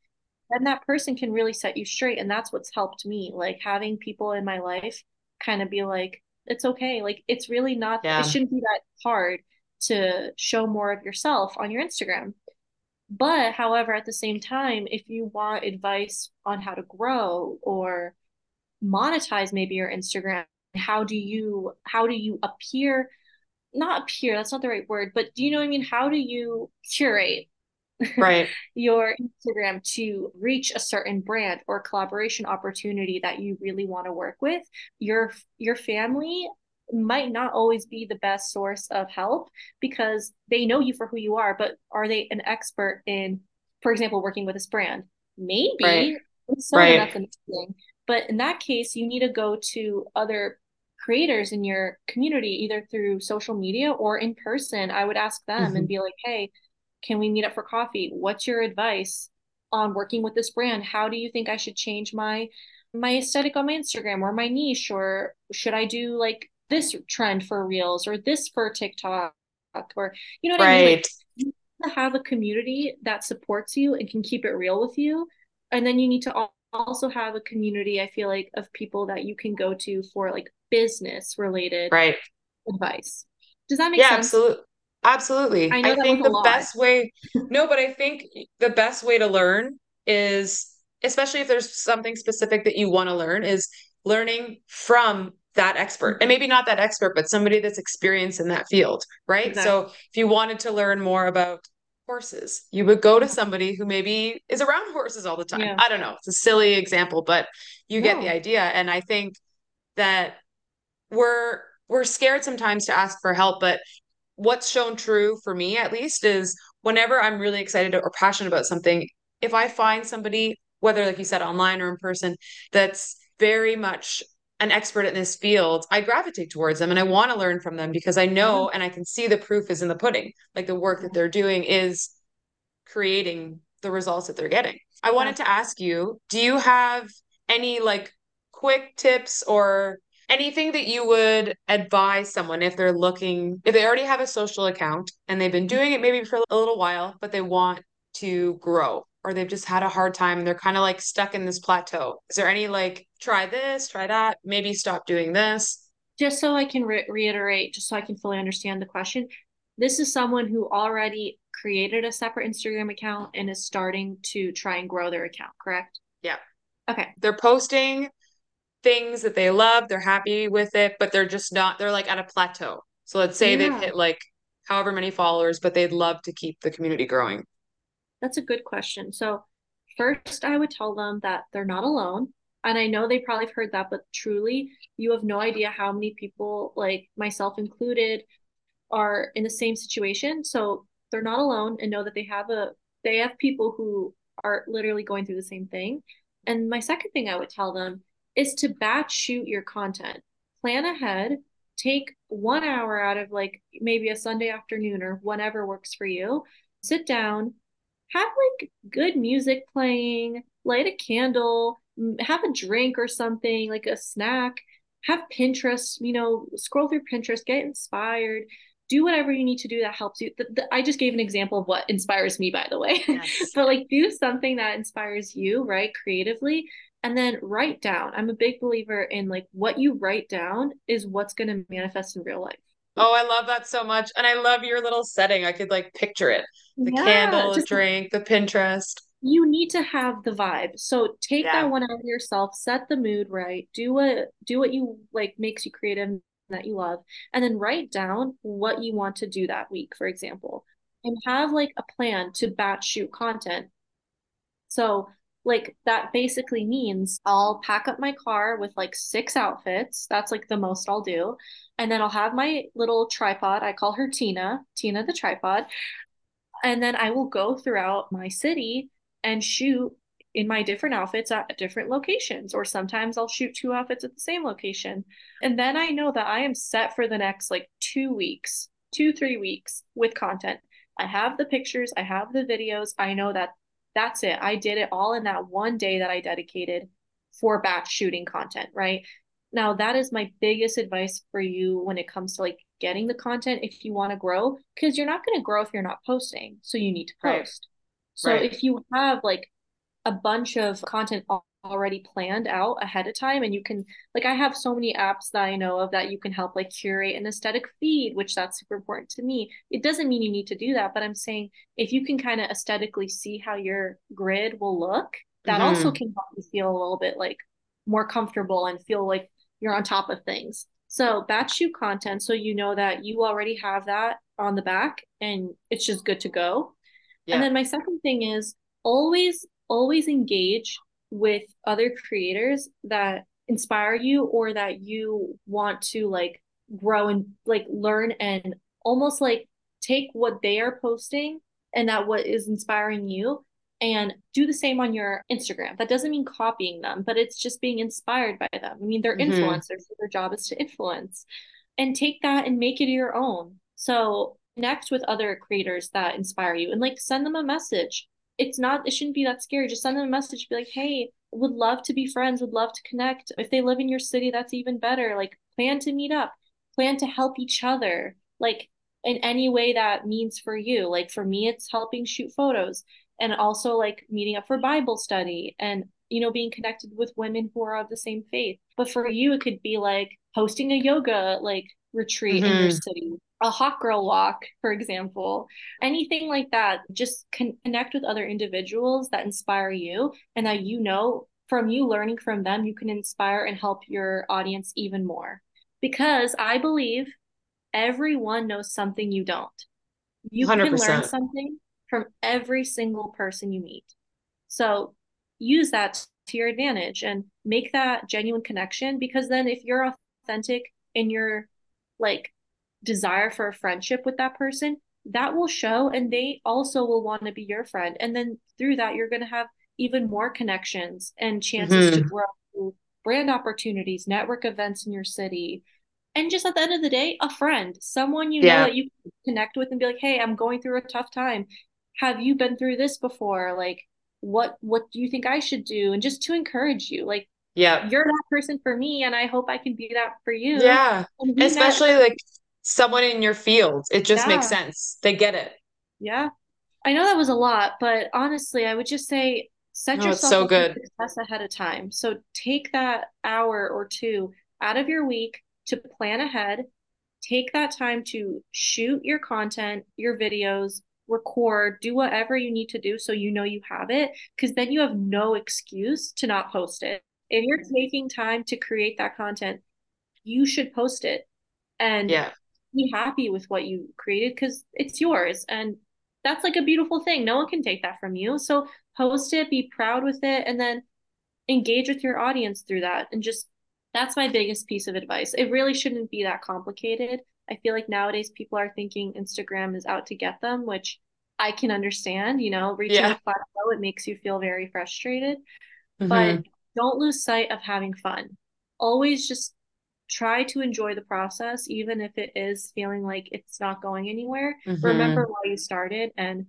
then that person can really set you straight and that's what's helped me like having people in my life kind of be like it's okay like it's really not yeah. it shouldn't be that hard to show more of yourself on your instagram. But however at the same time if you want advice on how to grow or monetize maybe your instagram how do you how do you appear? Not appear that's not the right word but do you know what i mean? How do you curate right your instagram to reach a certain brand or collaboration opportunity that you really want to work with your your family might not always be the best source of help because they know you for who you are but are they an expert in for example working with this brand maybe right. right. that's amazing but in that case you need to go to other creators in your community either through social media or in person i would ask them mm-hmm. and be like hey can we meet up for coffee? What's your advice on working with this brand? How do you think I should change my my aesthetic on my Instagram or my niche or should I do like this trend for reels or this for TikTok or you know what right. I mean? Like, you to have a community that supports you and can keep it real with you. And then you need to also have a community, I feel like, of people that you can go to for like business related right advice. Does that make yeah, sense? Absolutely. Absolutely. I, I think the best way, no, but I think the best way to learn is, especially if there's something specific that you want to learn, is learning from that expert and maybe not that expert but somebody that's experienced in that field right exactly. so if you wanted to learn more about horses you would go to somebody who maybe is around horses all the time yeah. i don't know it's a silly example but you no. get the idea and i think that we're we're scared sometimes to ask for help but what's shown true for me at least is whenever I'm really excited or passionate about something, if I find somebody, whether like you said, online or in person, that's very much an expert in this field, I gravitate towards them and I want to learn from them because I know mm-hmm. and I can see the proof is in the pudding. Like the work that they're doing is creating the results that they're getting. I wanted to ask you, do you have any like quick tips or anything that you would advise someone if they're looking if they already have a social account and they've been doing it maybe for a little while but they want to grow or they've just had a hard time and they're kind of like stuck in this plateau. Is there any like try this try that maybe stop doing this? Just so i can re- reiterate just so i can fully understand the question this is someone who already created a separate instagram account and is starting to try and grow their account correct? Yeah. Okay. They're posting things that they love, they're happy with it, but they're just not, they're like at a plateau. So let's say yeah. they've hit like however many followers, but they'd love to keep the community growing. That's a good question. So, first, I would tell them that they're not alone. And I know they probably have heard that, but truly, you have no idea how many people, like myself included, are in the same situation. So, they're not alone and know that they have a they have people who are literally going through the same thing. And my second thing I would tell them is to batch shoot your content. Plan ahead, take one hour out of like maybe a Sunday afternoon or whenever works for you. Sit down, have like good music playing, light a candle, have a drink or something, like a snack, have Pinterest, you know, scroll through Pinterest, get inspired, do whatever you need to do that helps you. The, the, I just gave an example of what inspires me, by the way. Yes. but like do something that inspires you, right? Creatively, and then write down. I'm a big believer in like what you write down is what's going to manifest in real life. Oh, I love that so much. And I love your little setting. I could like picture it. The yeah, candle, the drink, the Pinterest. You need to have the vibe. So take yeah. that one out of yourself, set the mood right, do what do what you like makes you creative that you love, and then write down what you want to do that week, for example. And have like a plan to batch shoot content. So like that basically means I'll pack up my car with like six outfits. That's like the most I'll do. And then I'll have my little tripod. I call her Tina, Tina the tripod. And then I will go throughout my city and shoot in my different outfits at different locations or sometimes I'll shoot two outfits at the same location. And then I know that I am set for the next like 2 weeks, 2 3 weeks with content. I have the pictures, I have the videos. I know that that's it. I did it all in that one day that I dedicated for batch shooting content, right? Now, that is my biggest advice for you when it comes to like getting the content if you want to grow, because you're not going to grow if you're not posting. So you need to post. Right. So right. if you have like a bunch of content already planned out ahead of time and you can like I have so many apps that I know of that you can help like curate an aesthetic feed which that's super important to me it doesn't mean you need to do that but I'm saying if you can kind of aesthetically see how your grid will look that mm-hmm. also can help you feel a little bit like more comfortable and feel like you're on top of things so batch shoot content so you know that you already have that on the back and it's just good to go yeah. and then my second thing is always always engage with other creators that inspire you or that you want to like grow and like learn and almost like take what they are posting and that what is inspiring you and do the same on your Instagram. That doesn't mean copying them, but it's just being inspired by them. I mean, they're mm-hmm. influencers, so their job is to influence and take that and make it your own. So connect with other creators that inspire you and like send them a message it's not it shouldn't be that scary. Just send them a message be like hey would love to be friends would love to connect. If they live in your city that's even better. Like plan to meet up plan to help each other like in any way that means for you. Like for me it's helping shoot photos and also like meeting up for bible study and you know being connected with women who are of the same faith. But for you it could be like hosting a yoga like retreat mm-hmm. in your mm-hmm. city a hot girl walk, for example, anything like that. Just connect with other individuals that inspire you and that you know from you learning from them, you can inspire and help your audience even more. Because I believe everyone knows something you don't. You 100%. can learn something from every single person you meet. So use that to your advantage and make that genuine connection because then if you're authentic in your like desire for a friendship with that person, that will show and they also will want to be your friend. And then through that, you're going to have even more connections and chances mm-hmm. to grow brand opportunities, network events in your city. And just at the end of the day, a friend, someone you yeah. know that you connect with and be like, hey, I'm going through a tough time. Have you been through this before? Like, what what do you think I should do? And just to encourage you, like, yeah, you're that person for me, and I hope I can be that for you. Yeah, especially like someone in your field. It just yeah. makes sense. They get it. Yeah. I know that was a lot, but honestly, I would just say set yourself so good. success ahead of time. So take that hour or two out of your week to plan ahead. Take that time to shoot your content, your videos, record, do whatever you need to do so you know you have it, because then you have no excuse to not post it. If you're mm-hmm. taking time to create that content, you should post it. And yeah be happy with what you created because it's yours and that's like a beautiful thing. No one can take that from you. So post it be proud with it and then engage with your audience through that. And just that's my biggest piece of advice. It really shouldn't be that complicated. I feel like nowadays people are thinking instagram is out to get them which i can understand you know reaching yeah. a plateau it makes you feel very frustrated. Mm-hmm. but don't lose sight of having fun. Always just try to enjoy the process even if it is feeling like it's not going anywhere. Mm-hmm. remember why you started and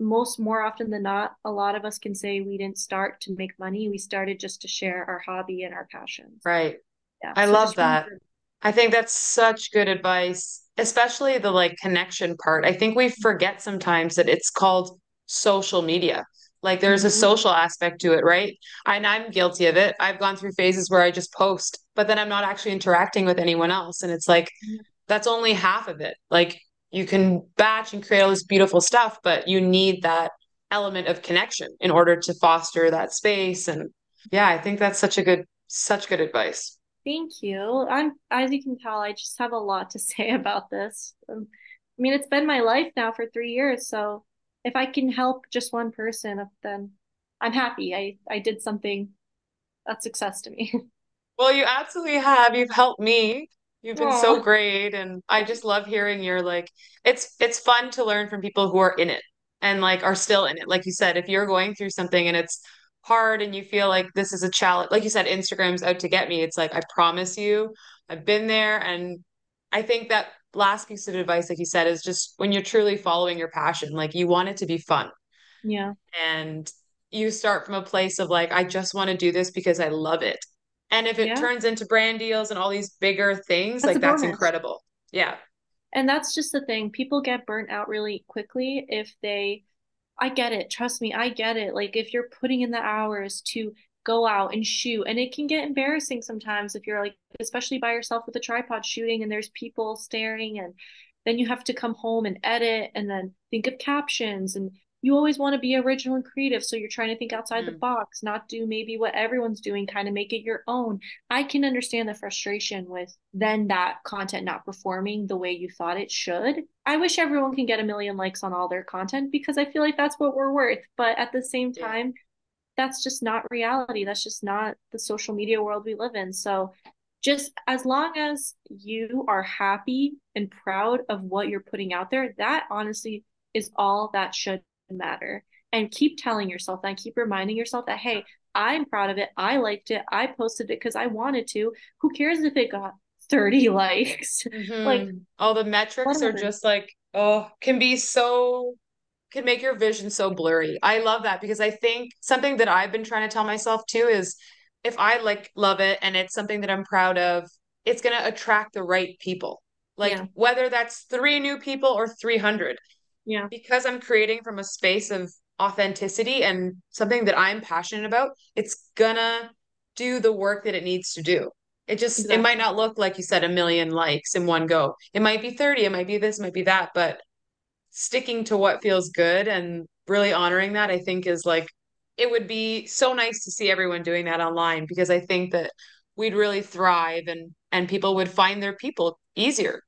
most more often than not a lot of us can say we didn't start to make money. We started just to share our hobby and our passions. Right. Yeah i so love that remember- i think that's such good advice especially the like connection part. I think we forget sometimes that it's called social media like there's a mm-hmm. social aspect to it, right? And I'm guilty of it. I've gone through phases where I just post, but then I'm not actually interacting with anyone else. And it's like, mm-hmm. that's only half of it. Like you can batch and create all this beautiful stuff, but you need that element of connection in order to foster that space. And yeah, I think that's such a good, such good advice. Thank you. I'm, as you can tell, I just have a lot to say about this. Um, I mean, it's been my life now for three years. So if I can help just one person, uh, then I'm happy. I I did something that's success to me. Well, you absolutely have. You've helped me. You've been Aww. so great and I just love hearing your like it's it's fun to learn from people who are in it and like are still in it. Like you said, if you're going through something and it's hard and you feel like this is a challenge, like you said, Instagram's out to get me. It's like I promise you, I've been there and I think that last piece of advice, like you said, is just when you're truly following your passion, like you want it to be fun. Yeah. And you start from a place of like, I just want to do this because I love it. And if it Yeah. turns into brand deals and all these bigger things, That's like that's incredible. Yeah. And that's just the thing. People get burnt out really quickly if they, I get it. Trust me, I get it. Like if you're putting in the hours to go out and shoot, and it can get embarrassing sometimes if you're like, especially by yourself with a tripod shooting and there's people staring, and then you have to come home and edit and then think of captions and you always want to be original and creative. So you're trying to think outside the Mm. box, not do maybe what everyone's doing, kind of make it your own. I can understand the frustration with then that content not performing the way you thought it should. I wish everyone can get a million likes on all their content because I feel like that's what we're worth. But at the same Yeah. That's just not reality. That's just not the social media world we live in. So just as long as you are happy and proud of what you're putting out there, that honestly is all that should matter. And keep telling yourself that, keep reminding yourself that, hey, I'm proud of it. I liked it. I posted it because I wanted to. Who cares if it got 30 likes? Like, Mhm. all the metrics are just like, oh, can be so can make your vision so blurry. I love that because I think something that I've been trying to tell myself too is if I like love it and it's something that I'm proud of, it's going to attract the right people. Like Yeah. whether that's three new people or 300, Yeah. because I'm creating from a space of authenticity and something that I'm passionate about, it's gonna do the work that it needs to do. It just, it might not look like you said a million likes in one go. It might be 30, it might be this, it might be that, but sticking to what feels good and really honoring that, I think is like, it would be so nice to see everyone doing that online because I think that we'd really thrive and and people would find their people easier.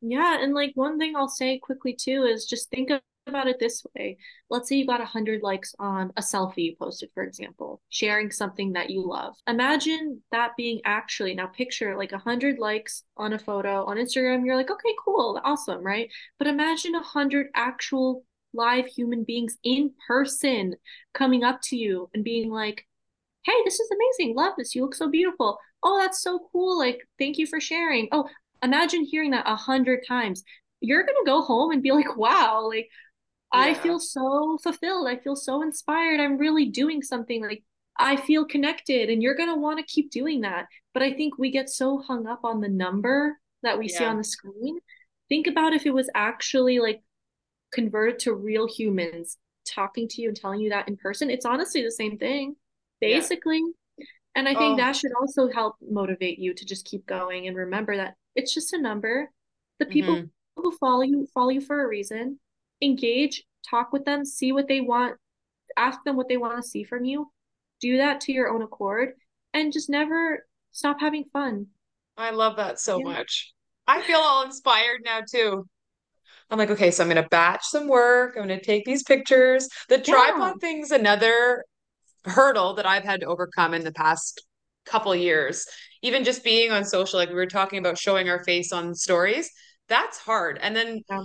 Yeah, and like one thing I'll say quickly too is just think of- about it this way. Let's say you got 100 likes on a selfie you posted, for example, sharing something that you love. Imagine that being actually, now picture like 100 likes on a photo on Instagram. You're like, okay, cool, awesome, right? But imagine 100 actual live human beings in person coming up to you and being like, hey, this is amazing. Love this. You look so beautiful. Oh, that's so cool. Like, thank you for sharing. Oh, imagine hearing that a hundred times. You're gonna go home and be like, wow, like I feel so fulfilled. I feel so inspired. I'm really doing something. Like I feel connected, and you're gonna want to keep doing that. But I think we get so hung up on the number that we see on the screen. Think about if it was actually like converted to real humans talking to you and telling you that in person. It's honestly the same thing, Yeah. basically. And I think Oh, that should also help motivate you to just keep going and remember that it's just a number. The people mhm. who follow you follow you for a reason. Engage, talk with them, see what they want, ask them what they want to see from you. Do that to your own accord and just never stop having fun. I love that so Yeah. much. I feel all inspired now too. I'm like, okay, so I'm gonna batch some work. I'm gonna take these pictures. The Yeah. tripod thing's another hurdle that I've had to overcome in the past couple years. Even just being on social, like we were talking about showing our face on stories, that's hard. And then Yeah.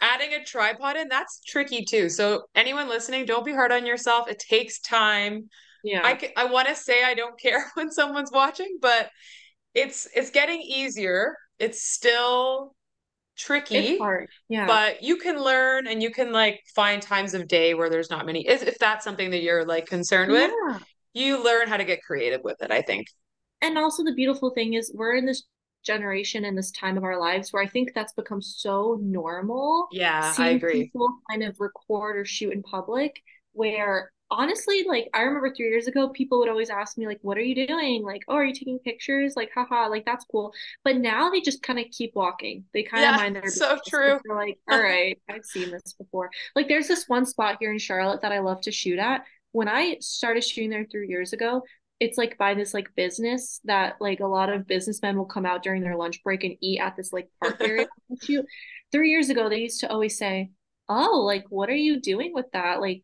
Adding a tripod in, that's tricky too. So anyone listening, don't be hard on yourself. It takes time. Yeah. ca- I want to say I don't care when someone's watching, but it's it's getting easier. It's still It's tricky, hard. Yeah. but you can learn and you can like find times of day where there's not many. If, if that's something that you're like concerned with, Yeah. you learn how to get creative with it, I think. And also the beautiful thing is we're in this generation and this time of our lives where I think that's become so normal Yeah, I agree. people kind of record or shoot in public where honestly like I remember 3 years ago people would always ask me like what are you doing? Like oh are you taking pictures? Like haha like that's cool. But now they just kind of keep walking. They kind of Yeah, mind their so true. they're like all right I've seen this before. Like there's this one spot here in Charlotte that I love to shoot at. When I started shooting there 3 years ago it's like by this like business that like a lot of businessmen will come out during their lunch break and eat at this like park area. Three years ago, they used to always say, "Oh, like what are you doing with that? Like,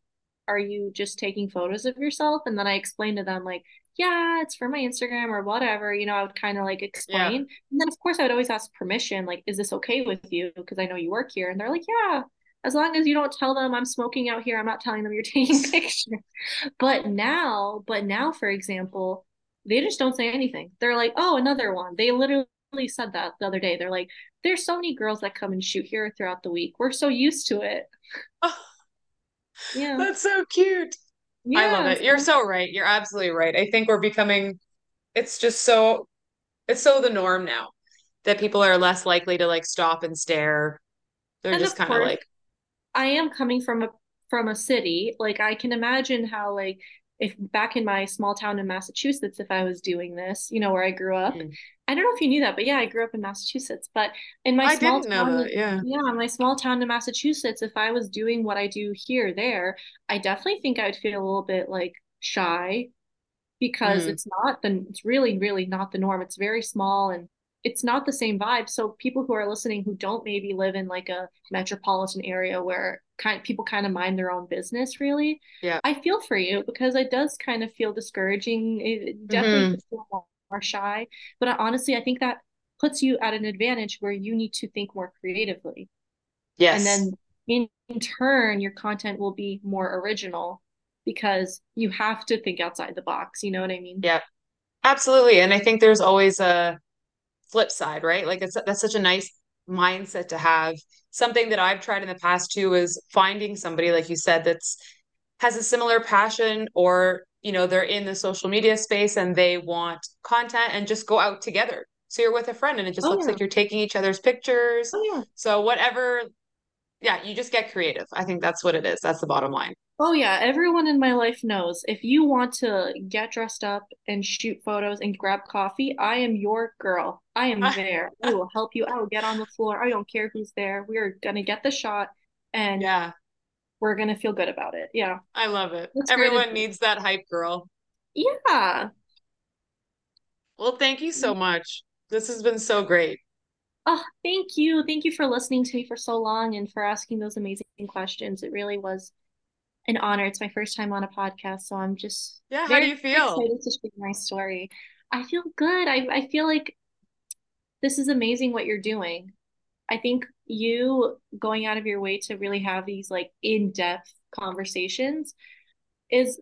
are you just taking photos of yourself?" And then I explained to them like, "Yeah, it's for my Instagram or whatever." You know, I would kind of like Yeah. explain, and then of course I would always ask permission, like, "Is this okay with you?" Because I know you work here, and they're like, "Yeah." As long as you don't tell them I'm smoking out here, I'm not telling them you're taking pictures. But now, but now, for example, they just don't say anything. They're like, oh, another one. They literally said that the other day. They're like, there's so many girls that come and shoot here throughout the week. We're so used to it. Oh, Yeah. that's so cute. I love it. You're So, right. You're absolutely right. I think we're becoming it's just so it's so the norm now that people are less likely to like stop and stare. They're And just kind of course, like, I am coming from a from a city. Like I can imagine how like if back in my small town in Massachusetts, if I was doing this, you know, where I grew up. "Mm, I don't know if you knew that, but yeah, I grew up in Massachusetts. But in my I small town, that. Yeah. yeah, my small town in Massachusetts, if I was doing what I do here, there, I definitely think I'd feel a little bit like shy because Mm, it's not the it's really really not the norm it's very small and it's not the same vibe so people who are listening who don't maybe live in like a metropolitan area where kind people kind of mind their own business really yeah. I feel for you because it does kind of feel discouraging it definitely hmm feel more, more shy but honestly I think that puts you at an advantage where you need to think more creatively Yes. and then in, in turn your content will be more original because you have to think outside the box you know what i mean Yeah. Absolutely. And I think there's always a flip side, right? Like it's that's such a nice mindset to have. Something that I've tried in the past too is finding somebody, like you said, that's has a similar passion or, you know, they're in the social media space and they want content and just go out together. So you're with a friend and it just oh looks yeah like you're taking each other's pictures. oh yeah So whatever, yeah, you just get creative. I think that's what it is. That's the bottom line. Oh yeah everyone in my life knows if you want to get dressed up and shoot photos and grab coffee i am your girl i am there i will help you i will get on the floor i don't care who's there we're gonna get the shot and Yeah, we're gonna feel good about it yeah I love it. Everyone needs that hype girl. yeah Well, thank you so mm-hmm. much. This has been so great. Oh, thank you. Thank you for listening to me for so long and for asking those amazing questions. It really was an honor. It's my first time on a podcast, so I'm just Yeah, how do you feel? excited to share my story. I feel good. I, I feel like this is amazing what you're doing. I think you going out of your way to really have these like in-depth conversations is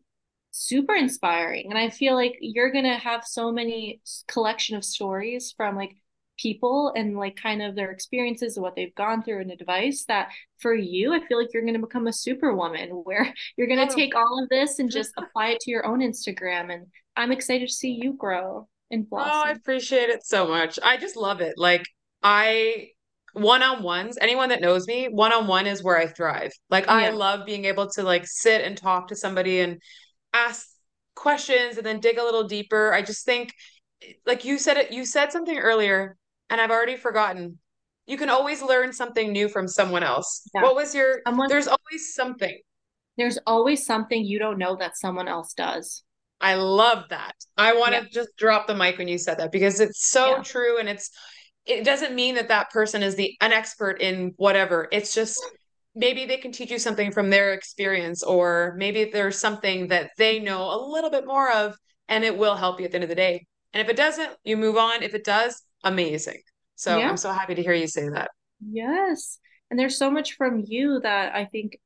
super inspiring. And I feel like you're gonna have so many collection of stories from like people and like kind of their experiences of what they've gone through and advice that for you, I feel like you're gonna become a superwoman where you're gonna Oh, take all of this and just apply it to your own Instagram. And I'm excited to see you grow and blossom oh, I appreciate it so much. I just love it. Like I one-on-ones, anyone that knows me, one-on-one is where I thrive. Like I love being able to like sit and talk to somebody and ask questions and then dig a little deeper. I just think like you said it, you said something earlier and I've already forgotten. You can always learn something new from someone else. Yeah. What was your, Someone there's always something. there's always something you don't know that someone else does. I love that. I want Yeah. to just drop the mic when you said that because it's so Yeah. true and it's it doesn't mean that that person is the an expert in whatever. It's just maybe they can teach you something from their experience or maybe there's something that they know a little bit more of and it will help you at the end of the day. And if it doesn't, you move on. If it does, amazing. So Yeah. I'm so happy to hear you say that. Yes. And there's so much from you that I think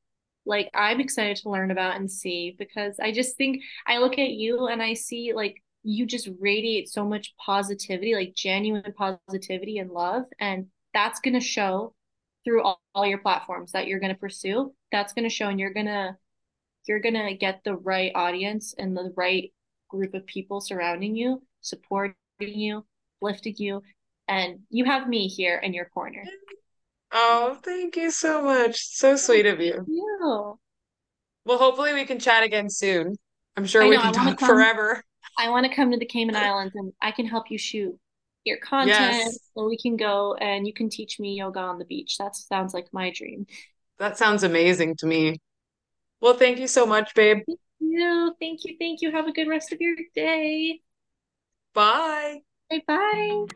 like I'm excited to learn about and see because I just think I look at you and I see like you just radiate so much positivity, like genuine positivity and love. And that's going to show through all, all your platforms that you're going to pursue. That's going to show and you're going to you're going to get the right audience and the right group of people surrounding you, supporting you, lifting you, and you have me here in your corner. Oh, thank you so much. So Oh, sweet of thank you. you. Well, hopefully we can chat again soon. I'm sure I we can talk come forever. I want to come to the Cayman Islands and I can help you shoot your content Yes, so we can go and you can teach me yoga on the beach. That sounds like my dream. that sounds amazing to me. Well, thank you so much, babe. Thank you. Thank you. Thank you. Have a good rest of your day. Bye. Bye bye.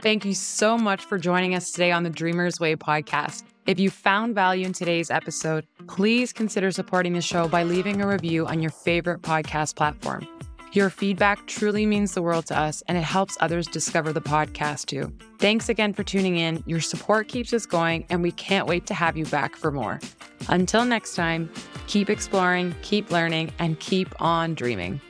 Thank you so much for joining us today on the Dreamers Way podcast. If you found value in today's episode, please consider supporting the show by leaving a review on your favorite podcast platform. Your feedback truly means the world to us and it helps others discover the podcast too. Thanks again for tuning in. Your support keeps us going, and we can't wait to have you back for more. Until next time, keep exploring, keep learning, and keep on dreaming.